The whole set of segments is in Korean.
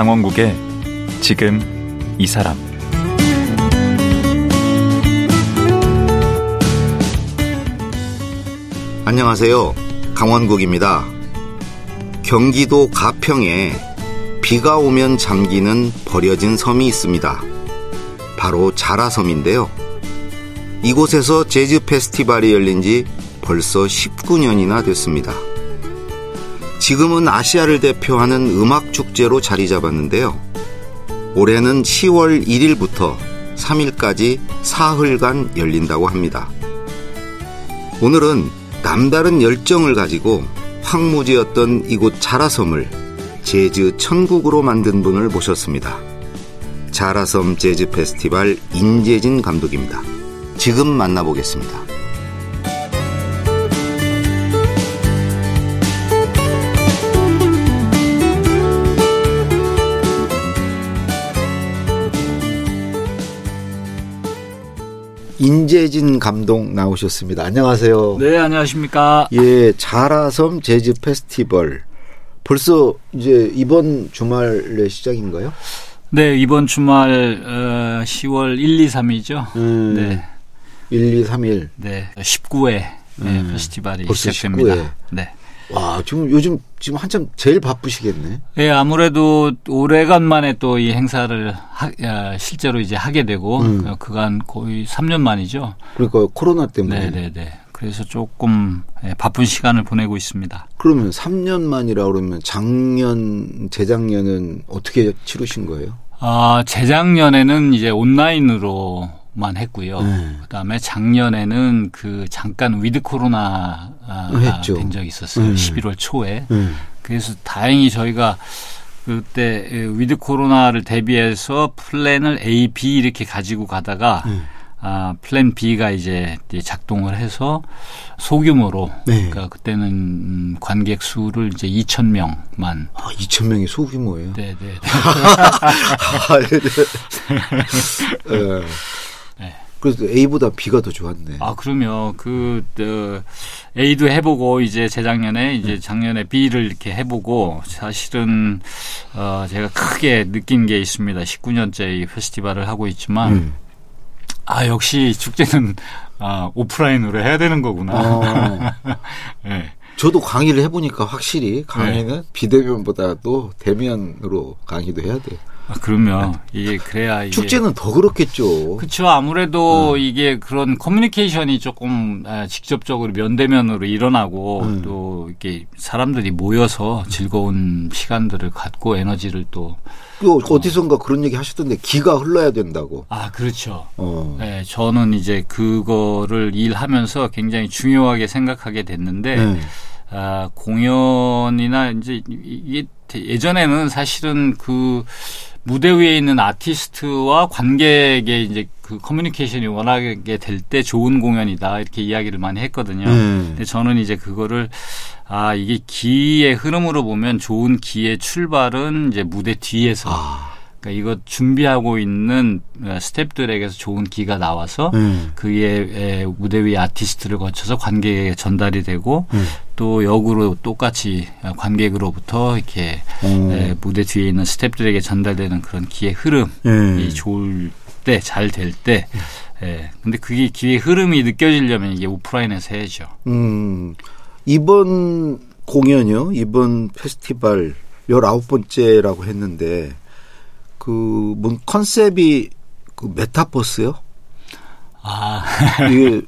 강원국의 지금 이 사람 안녕하세요. 강원국입니다. 경기도 가평에 비가 오면 잠기는 버려진 섬이 있습니다. 바로 자라섬인데요. 이곳에서 재즈 페스티벌이 열린 지 벌써 19년이나 됐습니다. 지금은 아시아를 대표하는 음악 축제로 자리 잡았는데요. 올해는 10월 1일부터 3일까지 사흘간 열린다고 합니다. 오늘은 남다른 열정을 가지고 황무지였던 이곳 자라섬을 재즈 천국으로 만든 분을 모셨습니다. 자라섬 재즈 페스티벌 인재진 감독입니다. 지금 만나보겠습니다. 인재진 감독 나오셨습니다. 안녕하세요. 네, 안녕하십니까. 예, 자라섬 재즈 페스티벌. 벌써 이제 이번 주말에 시작인가요? 네, 이번 주말 어, 10월 1, 2, 3이죠. 음, 네. 1, 2, 3일. 네. 19회 네, 음, 페스티벌이 시작됩니다. 19회. 네. 와, 지금 요즘 지금 한참 제일 바쁘시겠네. 예, 아무래도 오래간만에 또 이 행사를 하, 야, 실제로 이제 하게 되고 음. 어, 그간 거의 3년 만이죠. 그러니까 코로나 때문에. 네, 네, 네. 그래서 조금 예, 바쁜 시간을 보내고 있습니다. 그러면 3년 만이라 그러면 작년, 재작년은 어떻게 치르신 거예요? 아, 재작년에는 이제 온라인으로만 했고요. 네. 그다음에 작년에는 그 잠깐 위드 코로나가 했죠. 된 적이 있었어요. 네. 11월 초에. 음. 그래서 다행히 저희가 그때 위드 코로나를 대비해서 플랜을 A, B 이렇게 가지고 가다가 음. 아, 플랜 B가 이제 작동을 해서 소규모로 네. 그러니까 그때는 음, 관객 수를 이제 2천 명만 아, 2천 명이 소규모예요. 네, 네. 네. 아, 네. 네. 네. 그래서 A보다 B가 더 좋았네. 아, 그러면 그, 어, A도 해보고 이제 재작년에 이제 음. 작년에 B를 이렇게 해보고 사실은 어, 제가 크게 느낀 게 있습니다. 19년째 이 페스티벌을 하고 있지만 음. 아, 역시 축제는 아, 오프라인으로 해야 되는 거구나. 어. 네. 저도 강의를 해보니까 확실히 강의는 비대면보다도 대면으로 강의도 해야 돼요. 아, 그러면 이게 그래야 이게 축제는 더 그렇겠죠. 그렇죠. 아무래도 이게 그런 커뮤니케이션이 조금 아, 직접적으로 면대면으로 일어나고 음. 또 이렇게 사람들이 모여서 즐거운 시간들을 갖고 에너지를 또 그 어디선가 그런 얘기 하시던데 기가 흘러야 된다고. 아, 그렇죠. 어. 네, 저는 이제 그거를 일하면서 굉장히 중요하게 생각하게 됐는데 네. 아, 공연이나 이제 이게 예전에는 사실은 그 무대 위에 있는 아티스트와 관객의 이제 그 커뮤니케이션이 원하게 될때 좋은 공연이다 이렇게 이야기를 많이 했거든요. 네. 근데 저는 이제 그거를 아 이게 기의 흐름으로 보면 좋은 기의 출발은 이제 무대 뒤에서 아. 그러니까 이거 준비하고 있는 어, 스탭들에게서 좋은 기가 나와서 음. 그의 에, 무대 위 아티스트를 거쳐서 관객에게 전달이 되고 음. 또 역으로 똑같이 관객으로부터 이렇게 어. 에, 무대 뒤에 있는 스탭들에게 전달되는 그런 기의 흐름이 예. 좋을 때 잘 될 때. 예. 근데 그게 기의 흐름이 느껴지려면 이게 오프라인에서 해야죠. 음, 이번 공연이요, 이번 페스티벌 19번째라고 했는데, 그, 뭔 컨셉이 그 메타버스요? 아, 이게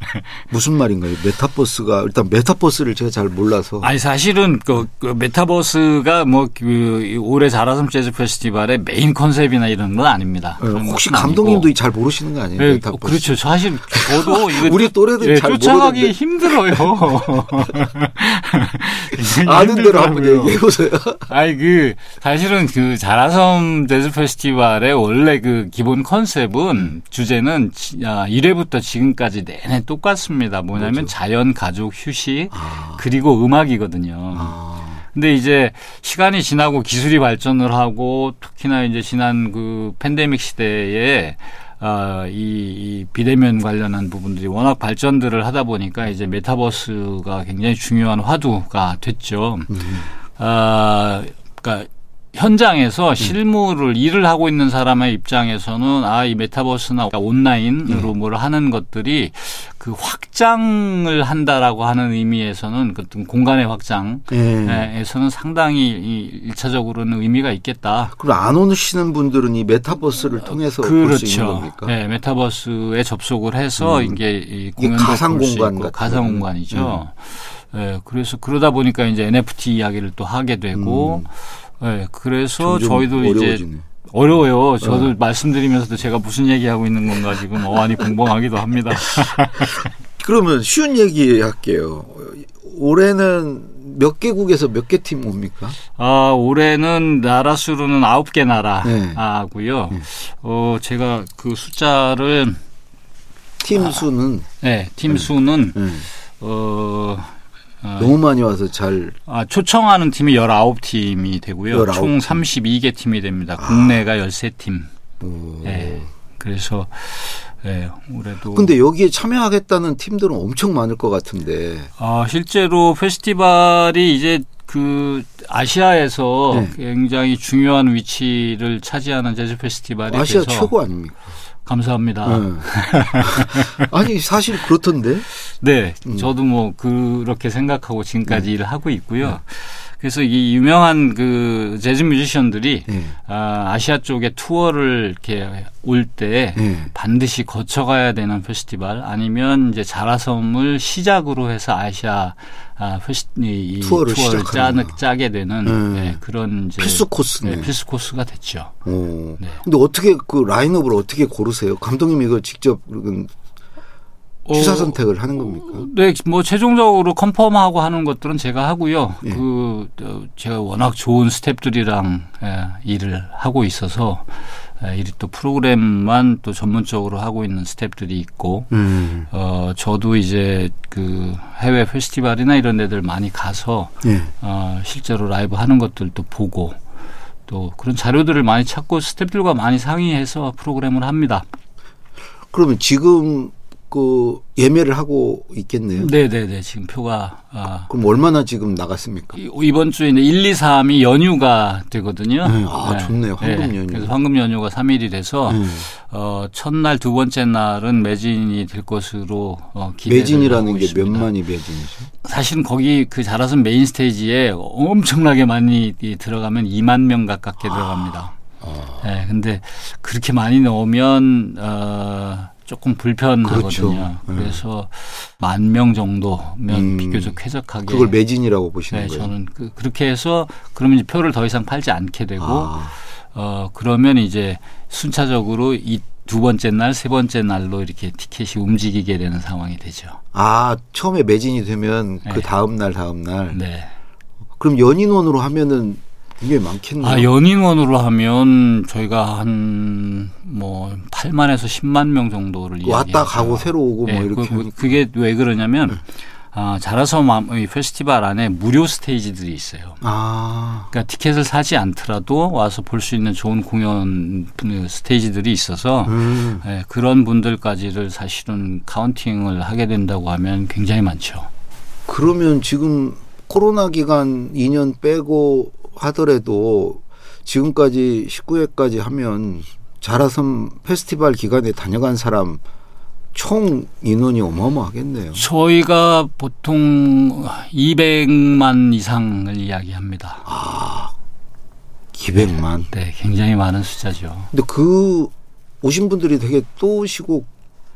무슨 말인가요? 메타버스가, 일단 메타버스를 제가 잘 몰라서. 아니 사실은 그, 그 메타버스가 뭐 그 올해 자라섬 재즈 페스티벌의 메인 컨셉이나 이런 건 아닙니다. 예, 그런 혹시 감독님도 아니고. 잘 모르시는 거 아니에요? 네, 메타버스. 그렇죠. 사실 저도 이거 우리 또래들 예, 잘 쫓아가기 모르는데. 힘들어요. 아는 대로 한번 힘들더라고요. 얘기해 보세요. 아니 그 사실은 그 자라섬 재즈 페스티벌의 원래 그 기본 컨셉은 주제는 지- 아, 1회부터 지금까지 내내 똑같습니다. 뭐냐면 뭐죠? 자연, 가족, 휴식 아, 그리고 음악이거든요. 아, 근데 이제 시간이 지나고 기술이 발전을 하고 특히나 이제 지난 그 팬데믹 시대에 아, 이, 이 비대면 관련한 부분들이 워낙 발전들을 하다 보니까 이제 메타버스가 굉장히 중요한 화두가 됐죠. 음, 아, 그러니까 현장에서 실무를 일을 하고 있는 사람의 입장에서는 아 이 메타버스나 온라인으로 뭘 하는 것들이 그 확장을 한다라고 하는 의미에서는 그 어떤 공간의 확장에서는 예. 상당히 이 일차적으로는 의미가 있겠다. 그럼 안 오시는 분들은 이 메타버스를 통해서 볼수 있는 그렇죠. 겁니까? 네, 메타버스에 접속을 해서 음. 이게 공연도 가상 볼수 공간 같은 가상. 공간이죠. 예, 그래서 그러다 보니까 이제 NFT 이야기를 또 하게 되고, 예, 그래서 저희도 이제 어려워지네. 어려워요. 저도 말씀드리면서도 제가 무슨 얘기하고 있는 건가 지금 어안이 벙벙하기도 합니다. 그러면 쉬운 얘기 할게요. 올해는 몇 개국에서 몇 개 팀 옵니까? 아, 올해는 나라 수로는 아홉 개 네. 나라고요. 어, 제가 그 숫자를 팀 수는 네, 팀 수는 예. 어, 어, 너무 많이 와서 잘 아, 초청하는 팀이 19팀이 되고요. 19총 팀. 32개 팀이 됩니다. 국내가 13팀. 오. 예. 그래서 예, 올해도 근데 여기에 참여하겠다는 팀들은 엄청 많을 것 같은데. 아, 실제로 페스티벌이 이제 그 아시아에서 네. 굉장히 중요한 위치를 차지하는 재즈 페스티벌이 아시아 최고 아닙니까? 감사합니다. 예. 아니 사실 그렇던데. 네, 음. 저도 뭐 그렇게 생각하고 지금까지 네. 일을 하고 있고요. 그래서 이 유명한 그 재즈 뮤지션들이 예. 아, 아시아 쪽에 투어를 이렇게 올때 예. 반드시 거쳐가야 되는 페스티벌 아니면 이제 자라섬을 시작으로 해서 아시아 아, 페스, 이, 이 투어를 투어를 시작하는구나. 짜, 짜게 되는 음. 네, 그런 이제 필수 코스네. 네, 필수 코스가 됐죠. 오. 네. 근데 어떻게 그 라인업을 어떻게 고르세요? 감독님이 이걸 직접 취사 어, 선택을 하는 겁니까? 네, 뭐 최종적으로 confirm하고 하는 것들은 제가 하고요. 예. 그 어, 제가 워낙 좋은 스탭들이랑 예, 일을 하고 있어서 예, 이리 또 프로그램만 또 전문적으로 하고 있는 스탭들이 있고 음. 어 저도 이제 그 해외 페스티벌이나 이런 데들 많이 가서 예. 어 실제로 라이브 하는 것들도 보고 또 그런 자료들을 많이 찾고 스탭들과 많이 상의해서 프로그램을 합니다. 그러면 지금 그 예매를 하고 있겠네요. 네, 네, 네. 지금 표가 아 그럼 얼마나 지금 나갔습니까? 이- 이번 주에 이제 1, 2, 3이 연휴가 되거든요. 네, 아, 좋네요. 황금 연휴. 그래서 황금 연휴가 3일이 돼서 음. 어, 첫날 두 번째 날은 매진이 될 것으로 어, 기대를 매진이라는 게몇 있습니다. 만이 매진이죠? 사실은 거기 그 자라섬 메인 스테이지에 엄청나게 많이 이 들어가면 2만 명 가깝게 들어갑니다. 아. 네, 근데 그렇게 많이 넣으면 어, 조금 불편하거든요. 그렇죠. 네. 그래서 만 명 정도면 음. 비교적 쾌적하게 그걸 매진이라고 보시는 네, 거예요? 저는 그, 그렇게 해서 그러면 이제 표를 더 이상 팔지 않게 되고 아, 어 그러면 이제 순차적으로 이 두 번째 날, 세 번째 날로 이렇게 티켓이 움직이게 되는 상황이 되죠. 아, 처음에 매진이 되면 그 네. 다음 날 다음 날. 네. 그럼 연인원으로 하면은 굉장히 많겠네요. 아, 연인원으로 하면 저희가 한 뭐 8만에서 10만 명 정도를 왔다. 가고 새로 오고 뭐 네, 이렇게 그. 그게 왜 그러냐면 아, 자라섬 이 페스티벌 안에 무료 스테이지들이 있어요. 아, 그러니까 티켓을 사지 않더라도 와서 볼 수 있는 좋은 공연 그 스테이지들이 있어서 음. 예, 그런 분들까지를 사실은 카운팅을 하게 된다고 하면 굉장히 많죠. 그러면 지금 코로나 기간 2년 빼고 하더라도 지금까지 19회까지 하면 자라섬 페스티벌 기간에 다녀간 사람 총 인원이 어마어마하겠네요. 저희가 보통 200만 이상을 이야기합니다. 아, 200만. 네, 굉장히 많은 숫자죠. 근데 그 오신 분들이 되게 또 오시고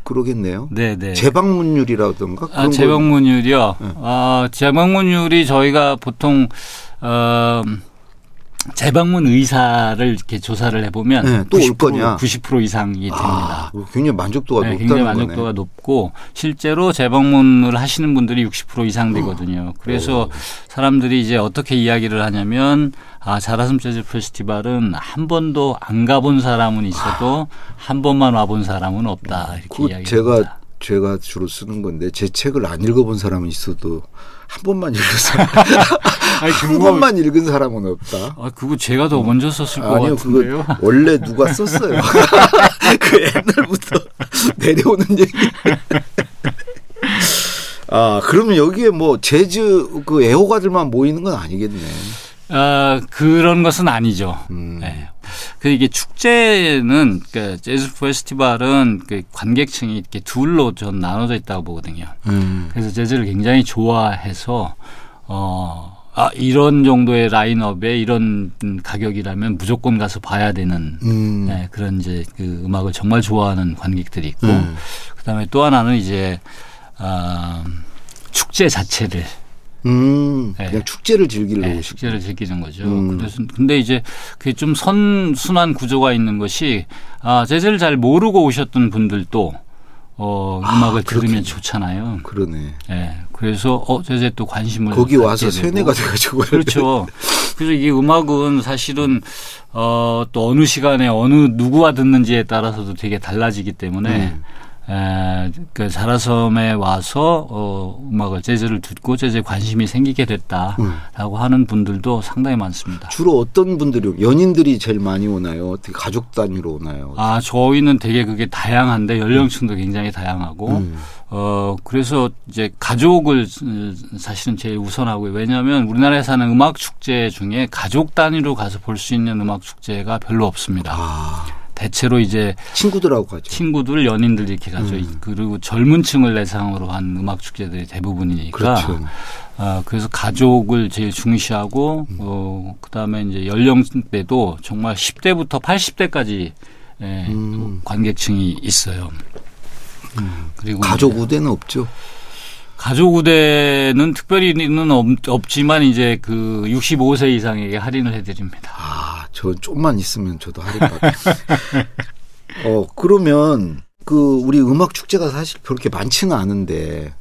그러겠네요. 네, 네. 재방문율이라든가 아, 그런 재방문율이요. 네. 아, 재방문율이 저희가 보통 어 재방문 의사를 이렇게 조사를 해보면 네, 또올 90% 거냐? 90% 이상이 됩니다. 아, 굉장히 만족도가 네, 높다는 굉장히 거네. 만족도가 높고 실제로 재방문을 하시는 분들이 60% 이상 되거든요. 그래서 사람들이 이제 어떻게 이야기를 하냐면 아 자라섬 재즈 페스티벌은 한 번도 안 가본 사람은 있어도 한 번만 와본 사람은 없다 이렇게 그 이야기합니다. 제가 제가 주로 쓰는 건데 제 책을 안 읽어본 사람은 있어도 한 번만 읽은 사람 아니, 한 그거- 번만 읽은 사람은 없다. 아 그거 제가 더 먼저 썼을 것 아니요, 같은데요. 그거 원래 누가 썼어요. 그 옛날부터 내려오는 얘기. 아, 그러면 여기에 뭐 재즈 그 애호가들만 모이는 건 아니겠네. 어, 그런 것은 아니죠. 음. 네. 그 이게 축제는 그 재즈 페스티벌은 그 관객층이 이렇게 둘로 전 나눠져 있다고 보거든요. 음. 그래서 재즈를 굉장히 좋아해서 어. 아, 이런 정도의 라인업에 이런 음, 가격이라면 무조건 가서 봐야 되는 음. 네, 그런 이제 그 음악을 정말 좋아하는 관객들이 있고 음. 그다음에 또 하나는 이제 아, 축제 자체를 음. 네. 그냥 축제를 즐기려고 네, 싶 축제를 즐기는 거죠. 음. 그래서 근데 이제 그게 좀 선순환 구조가 있는 것이 아, 재즈를 잘 모르고 오셨던 분들도 어, 아, 음악을 그렇겠네. 들으면 좋잖아요. 그러네. 예. 그래서 어, 재즈에 또 관심을 거기 와서. 세뇌가 돼가지고. 그렇죠. 그래서 이게 음악은 사실은 어, 또 어느 시간에 어느 누구와 듣는지에 따라서도 되게 달라지기 때문에 음. 에, 그 자라섬에 와서 어, 음악을 재즈를 듣고 재즈에 관심이 생기게 됐다라고 하는 분들도 상당히 많습니다. 주로 어떤 분들이 오- 연인들이 제일 많이 오나요? 어떻게 가족 단위로 오나요? 아 저희는 되게 그게 다양한데 연령층도 굉장히 다양하고 음. 어 그래서 이제 가족을 음, 사실은 제일 우선하고요. 왜냐하면 우리나라에 사는 음악 축제 중에 가족 단위로 가서 볼 수 있는 음악 축제가 별로 없습니다. 아, 대체로 이제 친구들하고 가죠. 친구들, 연인들 이렇게 가죠. 음. 그리고 젊은 층을 대상으로 한 음악 축제들이 대부분이니까. 그렇죠. 아, 그래서 가족을 제일 중시하고, 음. 어, 그 다음에 이제 연령대도 정말 10대부터 80대까지 예, 음. 관객층이 있어요. 그리고 가족 우대는 없죠. 가족 우대는 특별히는 없, 없지만 이제 그 65세 이상에게 할인을 해드립니다. 아, 저 좀만 있으면 저도 할인 받. 어, 그러면 그 우리 음악 축제가 사실 그렇게 많지는 않은데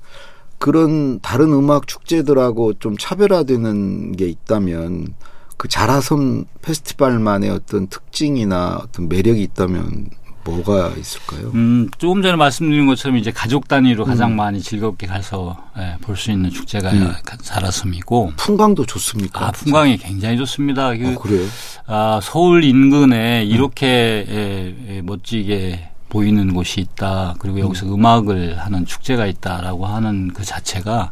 그런 다른 음악 축제들하고 좀 차별화되는 게 있다면 그 자라섬 페스티벌만의 어떤 특징이나 어떤 매력이 있다면 뭐가 있을까요? 음, 조금 전에 말씀드린 것처럼 이제 가족 단위로 가장 음. 많이 즐겁게 가서 예, 볼수 있는 축제가 음. 자라섬이고 풍광도 좋습니까? 아, 풍광이 굉장히 좋습니다. 그, 어, 그래요? 아, 서울 인근에 음. 이렇게 예, 예, 멋지게 보이는 곳이 있다. 그리고 여기서 음. 악을 하는 축제가 있다라고 하는 그 자체가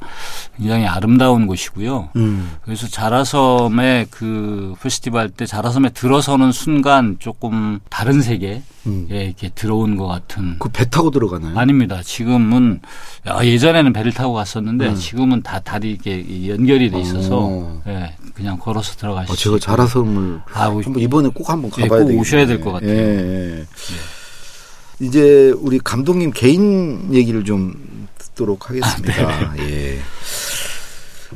굉장히 아름다운 곳이고요. 음. 그래서 자라섬의 그 페스티벌 때 자라섬에 들어서는 순간 조금 다른 세계에 음. 이렇게 들어온 것 같은 그 배 타고 들어가나요? 아닙니다. 지금은 아, 예전에는 배를 타고 갔었는데 음. 지금은 다 다리 이렇게 연결이 돼 있어서 어. 예, 그냥 걸어서 들어가시죠. 어, 제가 자라섬을 아, 오- 한번 이번에 꼭 한번 예, 가봐야 꼭 되겠네요. 오셔야 될 것 같아요. 네. 예, 예. 이제 우리 감독님 개인 얘기를 좀 듣도록 하겠습니다. 아, 네. 예.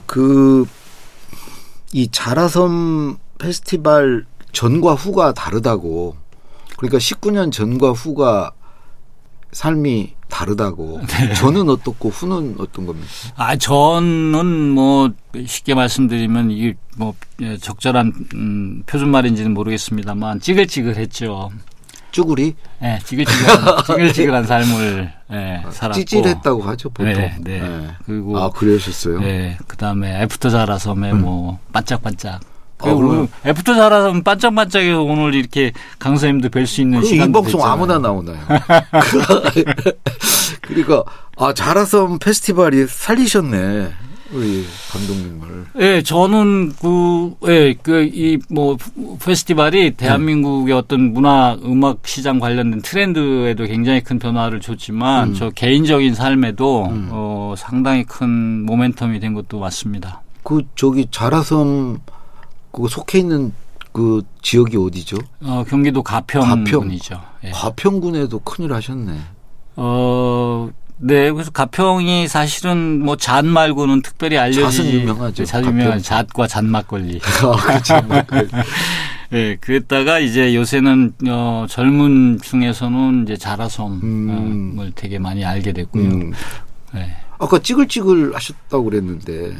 그, 이 자라섬 페스티벌 전과 후가 다르다고. 그러니까 19년 전과 후가 삶이 다르다고. 네. 저는 어떻고 후는 어떤 겁니까? 아, 저는 뭐 쉽게 말씀드리면 이게 뭐 예, 적절한 음, 표준말인지는 모르겠습니다만 찌글찌글했죠. 쭈구리? 예, 찌글찌글한, 찌글찌글한 삶을 예, 살았고. 찌질했다고 하죠, 보통. 네, 네. 예. 그리고 아, 그러셨어요? 예, 그다음에 after 자라섬에 뭐 반짝반짝. 아, 그 after 자라섬 반짝반짝해서 오늘 이렇게 강사님도 뵐 수 있는 그럼 이 시간 방송 아무나 나오나요? 그러니까 아 자라섬 페스티벌이 살리셨네 우리 감독님을. 예, 저는 그, 예, 그, 이, 뭐, 페스티벌이 대한민국의 어떤 문화, 음악 시장 관련된 트렌드에도 굉장히 큰 변화를 줬지만, 음. 저 개인적인 삶에도, 음. 어, 상당히 큰 모멘텀이 된 것도 맞습니다. 그 저기 자라섬 그 속해 있는 그 지역이 어디죠? 어, 경기도 가평. 가평군이죠. 예. 가평군에도 큰일 하셨네. 어, 네, 그래서 가평이 사실은 뭐 잣 말고는 특별히 알려지지. 잣은 유명하죠. 네, 잣 유명한. 잣과 잣 막걸리. 아, 그렇죠. 예, 그랬다가 이제 요새는 어, 젊은 층에서는 이제 자라섬을 음. 되게 많이 알게 됐고요. 음. 네. 아까 찌글찌글 하셨다고 그랬는데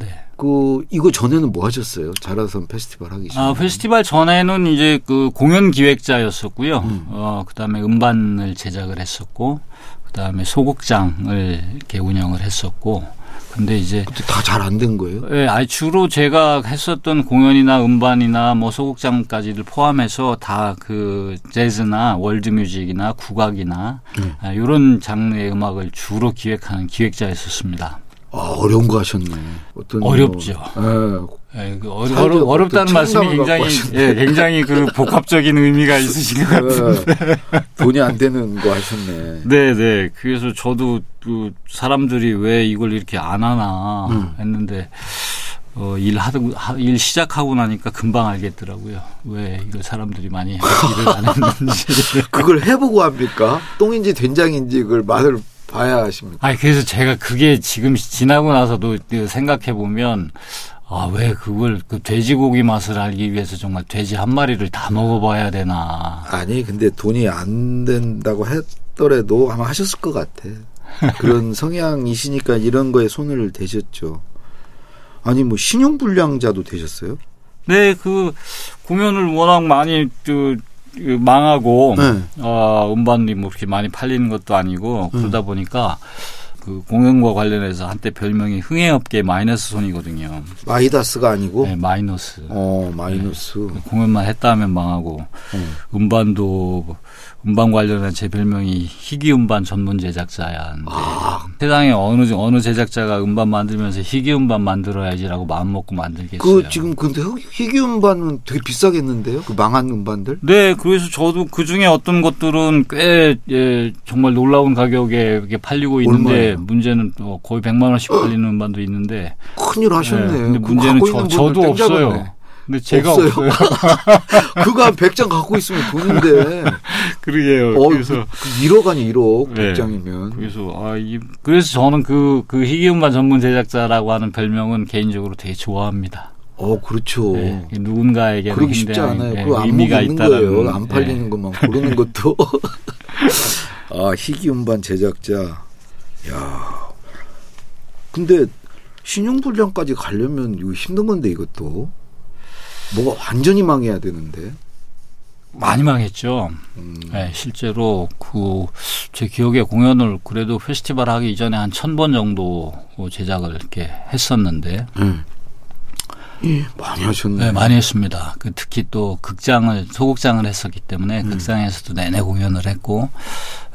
네. 그 이거 전에는 뭐 하셨어요? 자라섬 페스티벌 하기 전에. 아, 페스티벌 전에는 이제 그 공연 기획자였었고요. 음. 어, 그 다음에 음반을 제작을 했었고, 그 다음에 소극장을 이렇게 운영을 했었고, 근데 이제 다 잘 안 된 거예요? 예, 아니 주로 제가 했었던 공연이나 음반이나 뭐 소극장까지를 포함해서 다 그 재즈나 월드 뮤직이나 국악이나 음. 아, 이런 장르의 음악을 주로 기획하는 기획자였었습니다. 아, 어려운 거 하셨네. 어떤 어렵죠. 뭐, 예, 그 어려, 어렵다는 말씀이 굉장히. 예, 굉장히 그 복합적인 의미가 있으신 것 같은데. 예, 돈이 안 되는 거 하셨네. 네, 네. 그래서 저도 그 사람들이 왜 이걸 이렇게 안 하나 음. 했는데 어, 일 하고 하- 일 시작하고 나니까 금방 알겠더라고요. 왜 이걸 사람들이 많이 일을 안 했는지. 그걸 해보고 합니까? 똥인지 된장인지 그걸 맛을 봐야 하십니까? 아니 그래서 제가 그게 지금 지나고 나서도 생각해 보면 아 왜 그걸 그 돼지고기 맛을 알기 위해서 정말 돼지 한 마리를 다 먹어봐야 되나. 아니, 근데 돈이 안 된다고 했더라도 아마 하셨을 것 같아. 그런 성향이시니까 이런 거에 손을 대셨죠. 아니, 뭐, 신용불량자도 되셨어요? 네, 그 공연을 워낙 많이 그, 그 망하고 네. 어, 음반이 뭐 그렇게 많이 팔리는 것도 아니고 음. 그러다 보니까 그 공연과 관련해서 한때 별명이 흥행업계 마이너스 손이거든요. 마이다스가 아니고, 네, 마이너스. 어, 마이너스. 공연만 했다 하면 망하고 음. 음반도 음반 관련한 제 별명이 희귀 음반 전문 제작자야. 아. 세상에 어느 어느 제작자가 음반 만들면서 희귀 음반 만들어야지라고 마음 먹고 만들겠어요. 그, 지금, 근데 희귀 음반은 되게 비싸겠는데요? 그 망한 음반들? 네, 그래서 저도 그 중에 어떤 것들은 꽤 예, 정말 놀라운 가격에 팔리고 있는데? 문제는 또 거의 100만 원씩 팔리는 음반도 있는데 큰일 하셨네. 예, 근데 문제는 저, 저도 없어요. 잡았네. 근데 제가 없어요. 없어요. 그거 한 100장 갖고 있으면 돈인데. 그러게요. 어, 그래서 그 1억 아니 1억 네. 100장이면. 그래서 아, 이, 그래서 저는 그, 그 희귀음반 전문 제작자라고 하는 별명은 개인적으로 되게 좋아합니다. 어, 그렇죠. 네, 누군가에게는 그러기 쉽지 않아요. 예, 그 안목이 의미가 있다는 거예요. 안 팔리는 예. 것만 고르는 것도. 아, 희귀 음반 제작자. 야. 근데 신용불량까지 가려면 이거 힘든 건데 이것도. 뭐가 완전히 망해야 되는데. 많이 망했죠. 음. 네, 실제로 그 제 기억에 공연을 그래도 페스티벌 하기 이전에 한 천 번 정도 제작을 이렇게 했었는데 음. 예, 많이 하셨네. 네, 많이 했습니다. 그 특히 또 극장을 소극장을 했었기 때문에 음. 극장에서도 내내 공연을 했고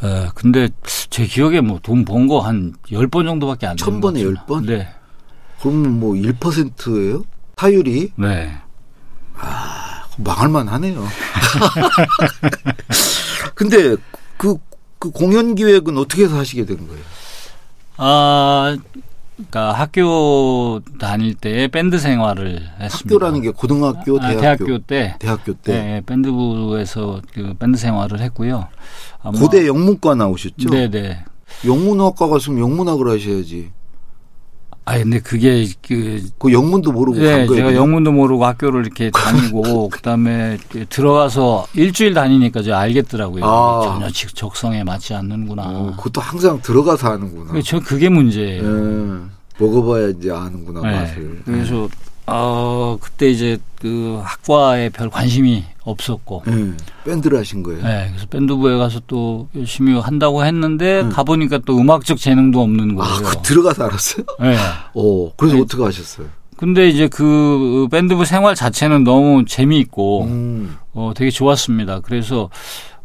어 근데 제 기억에 뭐 돈 번 거 한 열 번 정도밖에 안 천 번에 것 열. 번? 네. 그러면 뭐 1%예요? 타율이 네. 망할만 하네요. 근데 그, 그 공연 기획은 어떻게 해서 하시게 된 거예요? 아, 그러니까 학교 다닐 때 밴드 생활을 했습니다. 학교라는 게 고등학교, 아, 대학교, 대학교 때 대학교 때 네, 밴드부에서 그 밴드 생활을 했고요. 고대 영문과 나오셨죠? 네, 네. 영문학과 갔으면 영문학을 하셔야지. 아 근데 그게 그 그 영문도 모르고 네. 제가 그냥? 영문도 모르고 학교를 이렇게 다니고 그다음에 들어가서 일주일 다니니까 저 알겠더라고요. 아. 전혀 직- 적성에 맞지 않는구나. 어, 그것도 항상 들어가서 하는구나. 그저 그게 문제예요. 예, 먹어봐야 이제 아는구나 네. 맛을. 그래서 어 그때 이제 그 학과에 별 관심이 없었고 예, 밴드를 하신 거예요. 네, 그래서 밴드부에 가서 또 열심히 한다고 했는데 음. 가보니까 또 음악적 재능도 없는 아, 거예요. 그 들어가서 알았어요? 네. 어, 그래서 아니, 어떻게 하셨어요? 근데 이제 그 밴드부 생활 자체는 너무 재미있고 음, 어 되게 좋았습니다. 그래서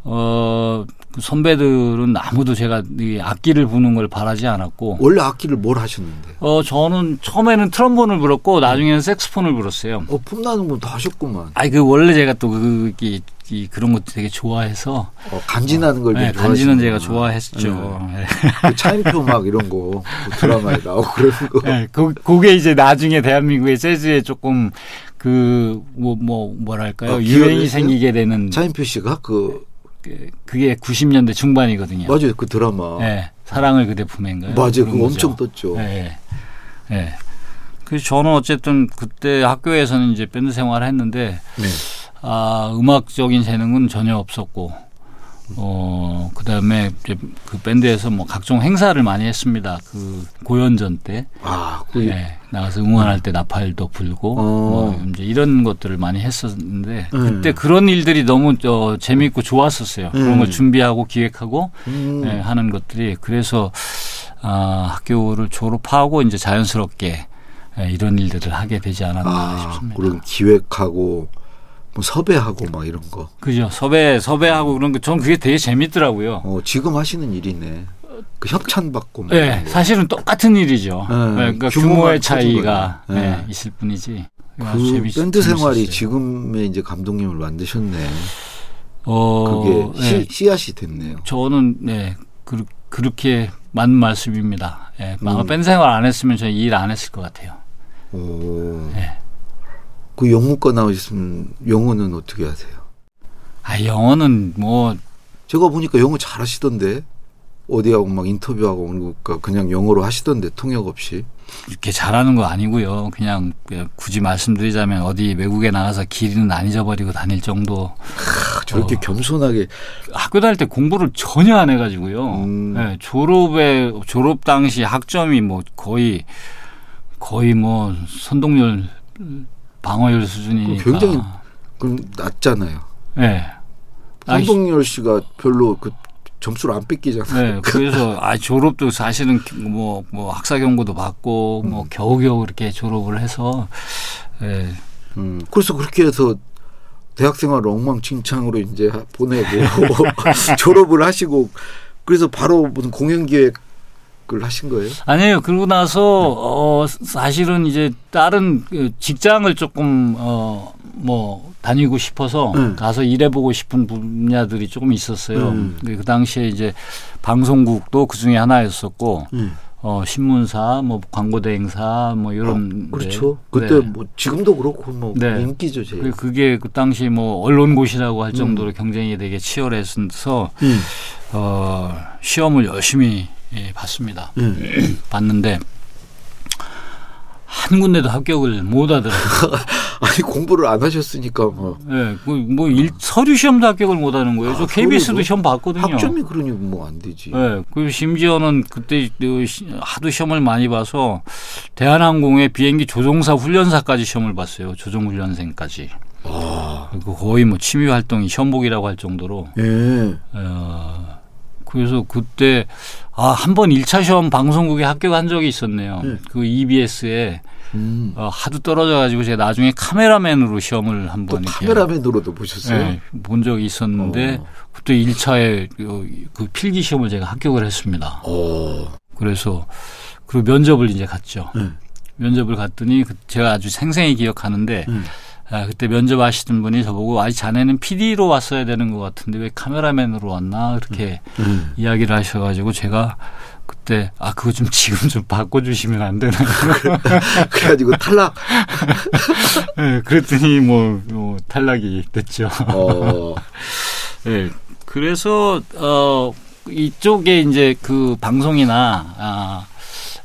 어 그 선배들은 아무도 제가 이 악기를 부는 걸 바라지 않았고 원래 악기를 뭘 하셨는데? 어 저는 처음에는 트럼본을 불었고 나중에는 색스폰을 불었어요. 어, 폼나는 건 다 하셨구만. 아이 그 원래 제가 또 그, 이, 이 그런 것도 되게 좋아해서 어, 간지나는 걸 네, 좀 간지는. 제가 좋아했죠. 네. 그 차인표 막 이런 거, 그 드라마에 나오고 그런 거. 네, 그, 그게 이제 나중에 대한민국의 재즈에 조금 그, 뭐, 뭐, 뭐랄까요. 아, 유행이 생기게 되는, 차인표 씨가 그, 그, 그게 90년대 중반이거든요. 맞아요. 그 드라마. 네, 사랑을 그대 품에인가요? 맞아요. 그거. 엄청 떴죠. 네. 네. 그래서 저는 어쨌든 그때 학교에서는 이제 밴드 생활을 했는데, 네. 아, 음악적인 재능은 전혀 없었고, 어, 그 다음에 이제 그 밴드에서 뭐 각종 행사를 많이 했습니다. 그 고연전 때. 아, 그, 네, 나가서 응원할 때 나팔도 불고 어. 뭐 이제 이런 것들을 많이 했었는데 음. 그때 그런 일들이 너무 어, 재미있고 좋았었어요. 그런 음. 걸 준비하고 기획하고 음, 예, 하는 것들이 그래서 아, 학교를 졸업하고 이제 자연스럽게 예, 이런 일들을 하게 되지 않았나 아, 싶습니다. 그런 기획하고, 뭐 섭외하고 막 이런 거. 그죠 섭외 섭외하고 그런 거 전 그게 되게 재밌더라고요. 어, 지금 하시는 일이네. 그 협찬 받고. 뭐 네. 사실은 똑같은 일이죠. 네, 네, 그러니까 규모의 차이가. 네. 네, 있을 뿐이지. 그 재밌- 밴드 생활이 재밌었어요. 지금의 이제 감독님을 만드셨네. 어, 그게 네, 씨, 씨앗이 됐네요. 저는 네 그, 그렇게 맞는 말씀입니다. 예, 아마 음. 밴드 생활 안 했으면 저는 일 안 했을 것 같아요. 오. 네. 그 영문과 나오셨으면 영어는 어떻게 하세요? 아 영어는 뭐 제가 보니까 영어 잘하시던데 어디하고 막 인터뷰하고 그러니까 그냥 영어로 하시던데 통역 없이. 이렇게 잘하는 거 아니고요. 그냥 굳이 말씀드리자면 어디 외국에 나가서 길은 안 잊어버리고 다닐 정도. 아, 저렇게 어. 겸손하게 학교 다닐 때 공부를 전혀 안 해가지고요. 음. 예, 졸업에 졸업 당시 학점이 뭐 거의 거의 뭐 선동열 방어율 수준이니까. 굉장히 그럼 낮잖아요. 예. 아, 성동열 씨가 별로 그 점수를 안 뺏기잖아요. 네, 그래서 아 졸업도 사실은 뭐뭐 학사 경고도 받고 뭐 겨우겨우 이렇게 졸업을 해서 예. 음, 그래서 그렇게 해서 대학생활 엉망진창으로 이제 하- 보내고 졸업을 하시고 그래서 바로 무슨 공연 기획 을 하신 거예요? 아니에요. 그러고 나서 어 사실은 이제 다른 그 직장을 조금 어 뭐 다니고 싶어서 네. 가서 일해보고 싶은 분야들이 조금 있었어요. 음. 그 당시에 이제 방송국도 그 중에 하나였었고 음. 어 신문사 뭐 광고 대행사 뭐 이런 그렇죠. 데. 그때 네. 뭐 지금도 그렇고 뭐 네. 인기죠, 제일. 그- 그게 그 당시 뭐 언론고시라고 할 정도로 경쟁이 되게 치열해서 음. 어 시험을 열심히 예, 봤습니다. 음. 봤는데 한 군데도 합격을 못 하더라고요. 아니 공부를 안 하셨으니까 뭐 예, 그뭐 일, 서류 시험도 합격을 못 하는 거예요. 저 아, KBS도 서류도? 시험 봤거든요. 학점이 그러니 뭐 안 되지. 예, 그리고 심지어는 그때 그 시- 하도 시험을 많이 봐서 대한항공의 비행기 조종사 훈련사까지 시험을 봤어요. 조종훈련생까지. 아, 그 거의 뭐 취미 활동이 시험복이라고 할 정도로 예. 어, 그래서 그때 아, 한 번 1차 시험 방송국에 합격한 적이 있었네요. 네. 그 EBS에 음. 어, 하도 떨어져 가지고 제가 나중에 카메라맨으로 시험을 또 한번 이렇게 카메라맨으로도 보셨어요? 네, 본 적이 있었는데 어. 그때 1차에 그, 그 필기 시험을 제가 합격을 했습니다. 어. 그래서 그리고 면접을 이제 갔죠. 네. 면접을 갔더니 그 제가 아주 생생히 기억하는데 음. 아, 그때 면접하시던 분이 저보고 아 자네는 PD로 왔어야 되는 것 같은데 왜 카메라맨으로 왔나 그렇게 음. 이야기를 하셔가지고 제가 그때 아 그거 좀 지금 좀 바꿔주시면 안 되나요? 그래가지고 탈락. 네, 그랬더니 뭐, 뭐 탈락이 됐죠. 어. 네, 그래서 어 이쪽에 이제 그 방송이나 아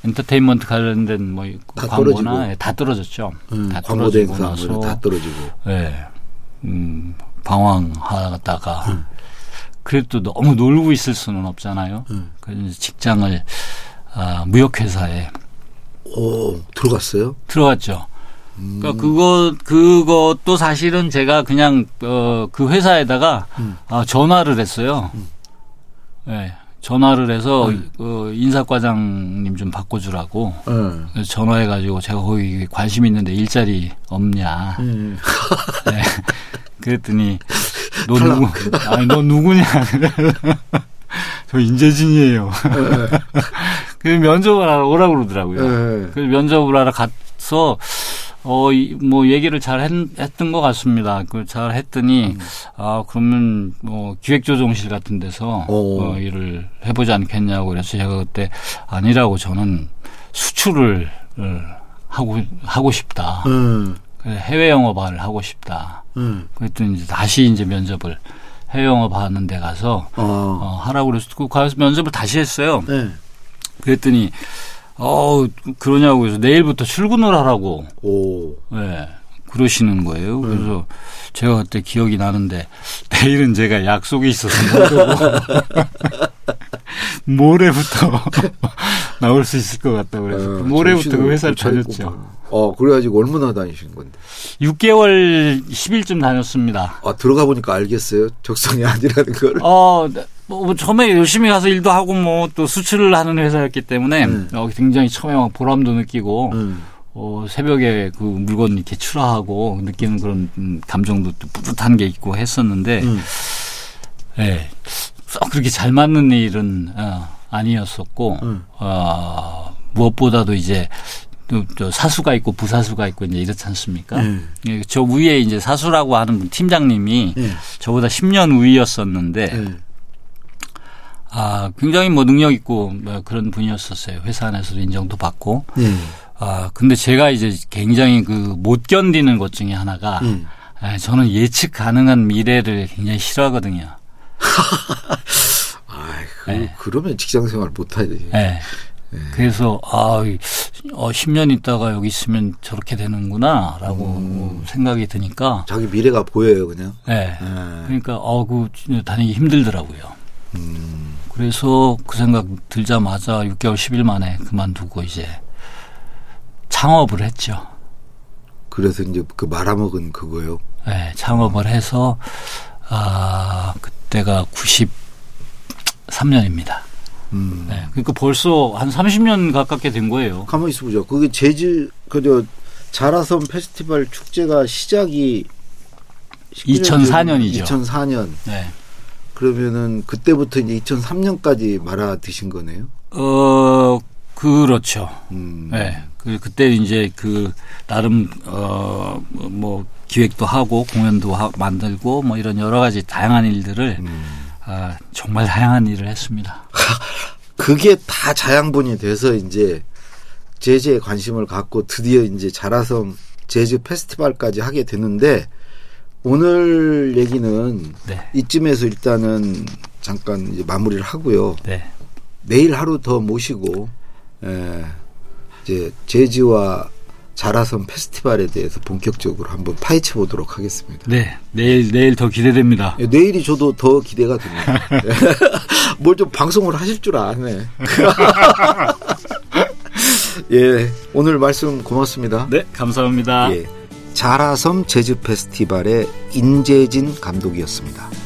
엔터테인먼트 관련된 뭐 다 광고나 떨어지고. 예, 다 떨어졌죠. 음, 다 광고 나서 뭐다 떨어지고. 예, 음, 방황하다가 그래도 너무 놀고 있을 수는 없잖아요. 음. 그래서 직장을 아, 무역회사에 오, 들어갔어요? 들어갔죠. 음. 그러니까 그거 그것도 사실은 제가 그냥 어, 그 회사에다가 음. 아, 전화를 했어요. 네, 전화를 해서 음. 그 인사과장님 좀 바꿔주라고 예. 그래서 전화해가지고 제가 거기 관심 있는데 일자리 없냐. 음. 네. 그랬더니 너. 누구? 아니 너 누구냐? 저 인재진이에요. 그래서 면접을 하러 오라고 그러더라고요. 예. 그 면접을 하러 가서 어뭐 얘기를 잘 했, 했던 것 같습니다. 그 잘 했더니 아 그러면 뭐 기획조정실 같은 데서 오. 어, 일을 해보지 않겠냐고 그래서 제가 그때 아니라고 저는 수출을 어, 하고 하고 싶다. 음. 그래서 해외 영업을 하고 싶다. 음. 그랬더니 이제 다시 이제 면접을 해외 영업 하는 데 가서 어. 어, 하라고 그래서 그 가서 면접을 다시 했어요. 네. 그랬더니 어 그러냐고 그래서 내일부터 출근을 하라고 오. 예 그러시는 거예요. 그래서 제가 그때 기억이 나는데 내일은 제가 약속이 있어서 모레부터 나올 수 있을 것 같다 그래서 어, 모레부터 그 회사를 다녔죠. 어, 그래가지고 얼마나 다니신 건데? 6개월 10일쯤 다녔습니다. 아, 들어가 보니까 알겠어요. 적성이 아니라는 걸. 어, 뭐, 뭐 처음에 열심히 가서 일도 하고 뭐 또 수출을 하는 회사였기 때문에 음. 어, 굉장히 처음에 막 보람도 느끼고 음. 어, 새벽에 그 물건 이렇게 출하하고 느끼는 그런 음, 감정도 또 뿌듯한 게 있고 했었는데 음. 예. 썩 그렇게 잘 맞는 일은 어, 아니었었고 음. 어, 무엇보다도 이제 또, 또 사수가 있고 부사수가 있고 이제 이렇지 않습니까? 네. 예, 저 위에 이제 사수라고 하는 분 팀장님이 예. 저보다 10년 위였었는데 예. 아 굉장히 뭐 능력 있고 뭐 그런 분이었었어요. 회사 안에서도 인정도 받고. 예. 아 근데 제가 이제 굉장히 그 못 견디는 것 중에 하나가 예. 아, 저는 예측 가능한 미래를 굉장히 싫어하거든요. 그, 네. 그러면 직장 생활 못 하지. 예. 그래서 아, 이- 어, 10년 있다가 여기 있으면 저렇게 되는구나라고 생각이 드니까 자기 미래가 보여요, 그냥. 예. 예. 그러니까 어그 다니기 힘들더라고요. 그래서 그 생각 들자마자 6개월 10일 만에 그만두고 이제 창업을 했죠. 그래서 이제 그 말아먹은 그거요. 예, 창업을 해서 아 그때가 93년입니다. 음. 네, 그러니까 벌써 한 30년 가깝게 된 거예요. 가만히 있어 보자. 그게 제주, 그저 자라섬 페스티벌 축제가 시작이 2004 년이죠. 2004년. 네. 그러면은 그때부터 이제 2003년까지 말아 드신 거네요. 어 그렇죠. 음. 네. 그 그때 이제 그 나름 어뭐 기획도 하고 공연도 하, 만들고 뭐 이런 여러 가지 다양한 일들을 음. 아, 정말 다양한 일을 했습니다. 그게 다 자양분이 돼서 이제 재즈에 관심을 갖고 드디어 이제 자라섬 재즈 페스티벌까지 하게 되는데 오늘 얘기는 네. 이쯤에서 일단은 잠깐 이제 마무리를 하고요. 네. 내일 하루 더 모시고 에, 이제 재즈와 자라섬 페스티벌에 대해서 본격적으로 한번 파헤쳐 보도록 하겠습니다. 네. 내일 내일 더 기대됩니다. 예, 내일이 저도 더 기대가 됩니다. 뭘 좀 방송을 하실 줄 아네. 예, 오늘 말씀 고맙습니다. 네, 감사합니다. 예, 자라섬 재즈 페스티벌의 인재진 감독이었습니다.